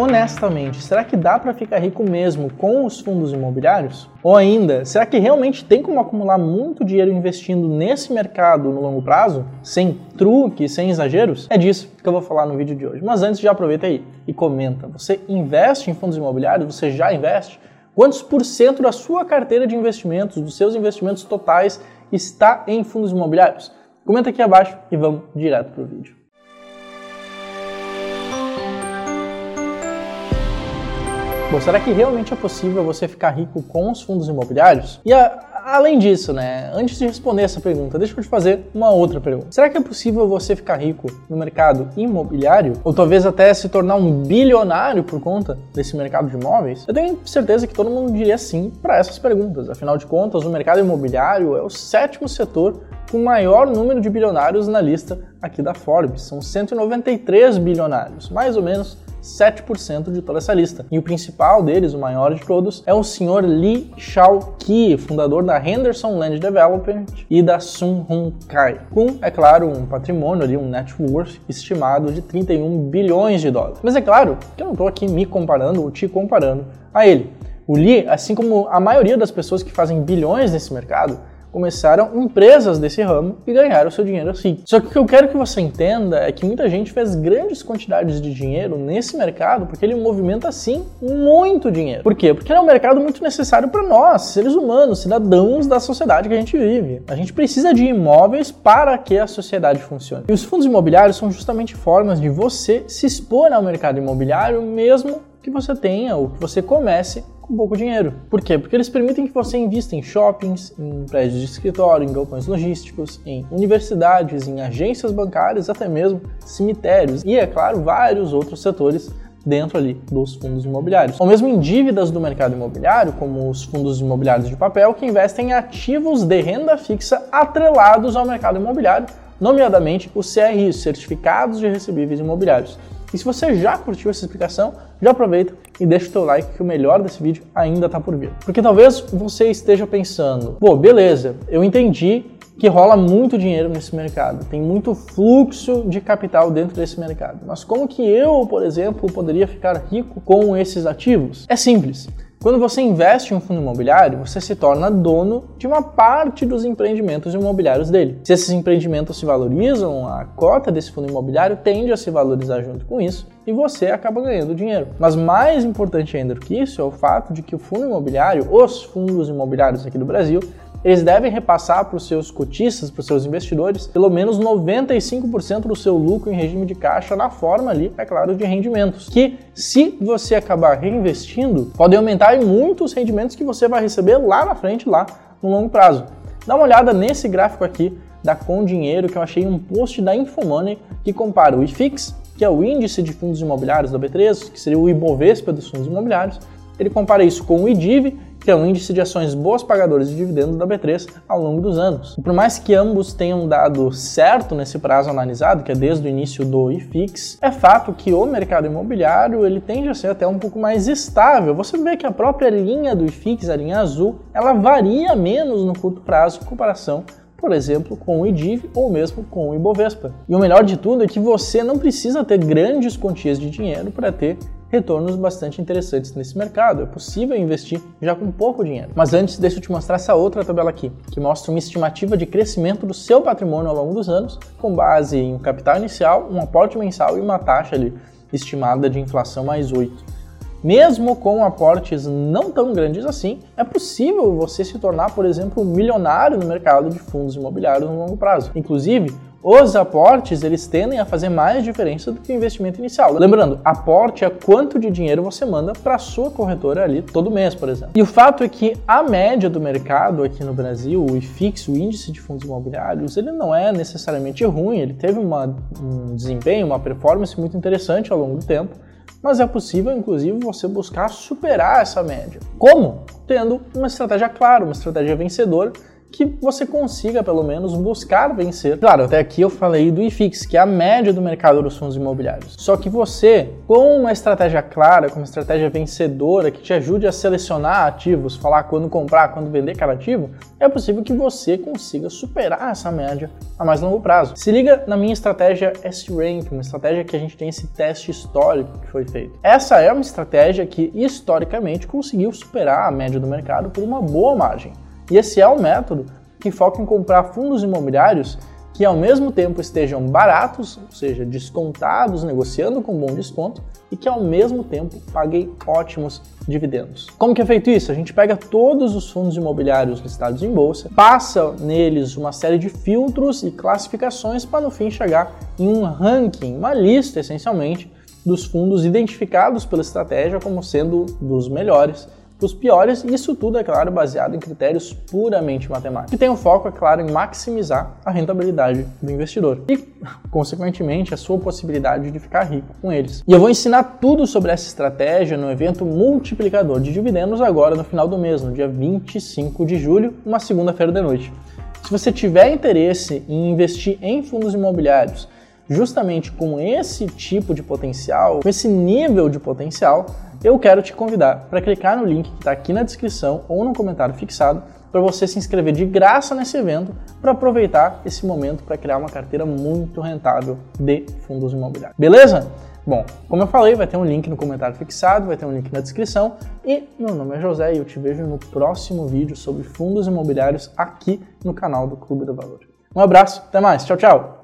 honestamente, será que dá para ficar rico mesmo com os fundos imobiliários? Ou ainda, será que realmente tem como acumular muito dinheiro investindo nesse mercado no longo prazo, sem truque, sem exageros? É disso que eu vou falar no vídeo de hoje. Mas antes, já aproveita aí e comenta. Você investe em fundos imobiliários? Você já investe? Quantos por cento da sua carteira de investimentos, dos seus investimentos totais, está em fundos imobiliários? Comenta aqui abaixo e vamos direto para o vídeo. Bom, será que realmente é possível você ficar rico com os fundos imobiliários? E a, além disso, né, antes de responder essa pergunta, deixa eu te fazer uma outra pergunta. Será que é possível você ficar rico no mercado imobiliário? Ou talvez até se tornar um bilionário por conta desse mercado de imóveis? Eu tenho certeza que todo mundo diria sim para essas perguntas. Afinal de contas, o mercado imobiliário é o sétimo setor com maior número de bilionários na lista aqui da Forbes. São 193 bilionários, mais ou menos 7% de toda essa lista. E o principal deles, o maior de todos, é o senhor Lee Shao-ki, fundador da Henderson Land Development e da Sun Hung Kai, com, é claro, um patrimônio ali, um net worth estimado de 31 bilhões de dólares. Mas é claro que eu não estou aqui me comparando ou te comparando a ele. O Lee, assim como a maioria das pessoas que fazem bilhões nesse mercado, começaram empresas desse ramo e ganharam seu dinheiro assim. Só que o que eu quero que você entenda é que muita gente fez grandes quantidades de dinheiro nesse mercado porque ele movimenta assim muito dinheiro. Por quê? Porque ele é um mercado muito necessário para nós, seres humanos, cidadãos da sociedade que a gente vive. A gente precisa de imóveis para que a sociedade funcione. E os fundos imobiliários são justamente formas de você se expor ao mercado imobiliário mesmo que você tenha ou que você comece com pouco dinheiro. Por quê? Porque eles permitem que você invista em shoppings, em prédios de escritório, em galpões logísticos, em universidades, em agências bancárias, até mesmo cemitérios e, é claro, vários outros setores dentro ali dos fundos imobiliários. Ou mesmo em dívidas do mercado imobiliário, como os fundos imobiliários de papel, que investem em ativos de renda fixa atrelados ao mercado imobiliário, nomeadamente os CRIs, Certificados de Recebíveis Imobiliários. E se você já curtiu essa explicação, já aproveita e deixa o teu like que o melhor desse vídeo ainda está por vir. Porque talvez você esteja pensando, pô, beleza, eu entendi que rola muito dinheiro nesse mercado, tem muito fluxo de capital dentro desse mercado. Mas como que eu, por exemplo, poderia ficar rico com esses ativos? É simples. Quando você investe em um fundo imobiliário, você se torna dono de uma parte dos empreendimentos imobiliários dele. Se esses empreendimentos se valorizam, a cota desse fundo imobiliário tende a se valorizar junto com isso e você acaba ganhando dinheiro. Mas mais importante ainda do que isso é o fato de que o fundo imobiliário, os fundos imobiliários aqui do Brasil, eles devem repassar para os seus cotistas, para os seus investidores, pelo menos 95% do seu lucro em regime de caixa na forma ali, é claro, de rendimentos. Que se você acabar reinvestindo, podem aumentar muito os rendimentos que você vai receber lá na frente, lá no longo prazo. Dá uma olhada nesse gráfico aqui da Com Dinheiro que eu achei um post da Infomoney que compara o IFIX, que é o índice de fundos imobiliários da B3, que seria o Ibovespa dos fundos imobiliários. Ele compara isso com o IDIV, que é o índice de ações boas pagadoras de dividendos da B3 ao longo dos anos. Por mais que ambos tenham dado certo nesse prazo analisado, que é desde o início do IFIX, é fato que o mercado imobiliário ele tende a ser até um pouco mais estável. Você vê que a própria linha do IFIX, a linha azul, ela varia menos no curto prazo em comparação por exemplo, com o IDIV ou mesmo com o Ibovespa. E o melhor de tudo é que você não precisa ter grandes quantias de dinheiro para ter retornos bastante interessantes nesse mercado. É possível investir já com pouco dinheiro. Mas antes, deixa eu te mostrar essa outra tabela aqui, que mostra uma estimativa de crescimento do seu patrimônio ao longo dos anos, com base em um capital inicial, um aporte mensal e uma taxa ali estimada de inflação mais 8. Mesmo com aportes não tão grandes assim, é possível você se tornar, por exemplo, um milionário no mercado de fundos imobiliários no longo prazo. Inclusive, os aportes eles tendem a fazer mais diferença do que o investimento inicial. Lembrando, aporte é quanto de dinheiro você manda para sua corretora ali todo mês, por exemplo. E o fato é que a média do mercado aqui no Brasil, o IFIX, o índice de fundos imobiliários, ele não é necessariamente ruim, ele teve uma, um desempenho, uma performance muito interessante ao longo do tempo, mas é possível, inclusive, você buscar superar essa média. Como? Tendo uma estratégia clara, uma estratégia vencedora que você consiga, pelo menos, buscar vencer. Claro, até aqui eu falei do IFIX, que é a média do mercado dos fundos imobiliários. Só que você, com uma estratégia clara, com uma estratégia vencedora, que te ajude a selecionar ativos, falar quando comprar, quando vender cada ativo, é possível que você consiga superar essa média a mais longo prazo. Se liga na minha estratégia S-Rank, uma estratégia que a gente tem esse teste histórico que foi feito. Essa é uma estratégia que historicamente conseguiu superar a média do mercado por uma boa margem. E esse é o método que foca em comprar fundos imobiliários que ao mesmo tempo estejam baratos, ou seja, descontados, negociando com bom desconto, e que ao mesmo tempo paguem ótimos dividendos. Como que é feito isso? A gente pega todos os fundos imobiliários listados em bolsa, passa neles uma série de filtros e classificações para no fim chegar em um ranking, uma lista essencialmente dos fundos identificados pela estratégia como sendo dos melhores os piores, e isso tudo, é claro, baseado em critérios puramente matemáticos, que tem o foco, é claro, em maximizar a rentabilidade do investidor e, consequentemente, a sua possibilidade de ficar rico com eles. E eu vou ensinar tudo sobre essa estratégia no evento multiplicador de dividendos agora no final do mês, no dia 25 de julho, uma segunda-feira de noite. Se você tiver interesse em investir em fundos imobiliários, justamente com esse tipo de potencial, com esse nível de potencial, eu quero te convidar para clicar no link que está aqui na descrição ou no comentário fixado para você se inscrever de graça nesse evento para aproveitar esse momento para criar uma carteira muito rentável de fundos imobiliários. Beleza? Bom, como eu falei, vai ter um link no comentário fixado, vai ter um link na descrição e meu nome é José e eu te vejo no próximo vídeo sobre fundos imobiliários aqui no canal do Clube do Valor. Um abraço, até mais, tchau, tchau!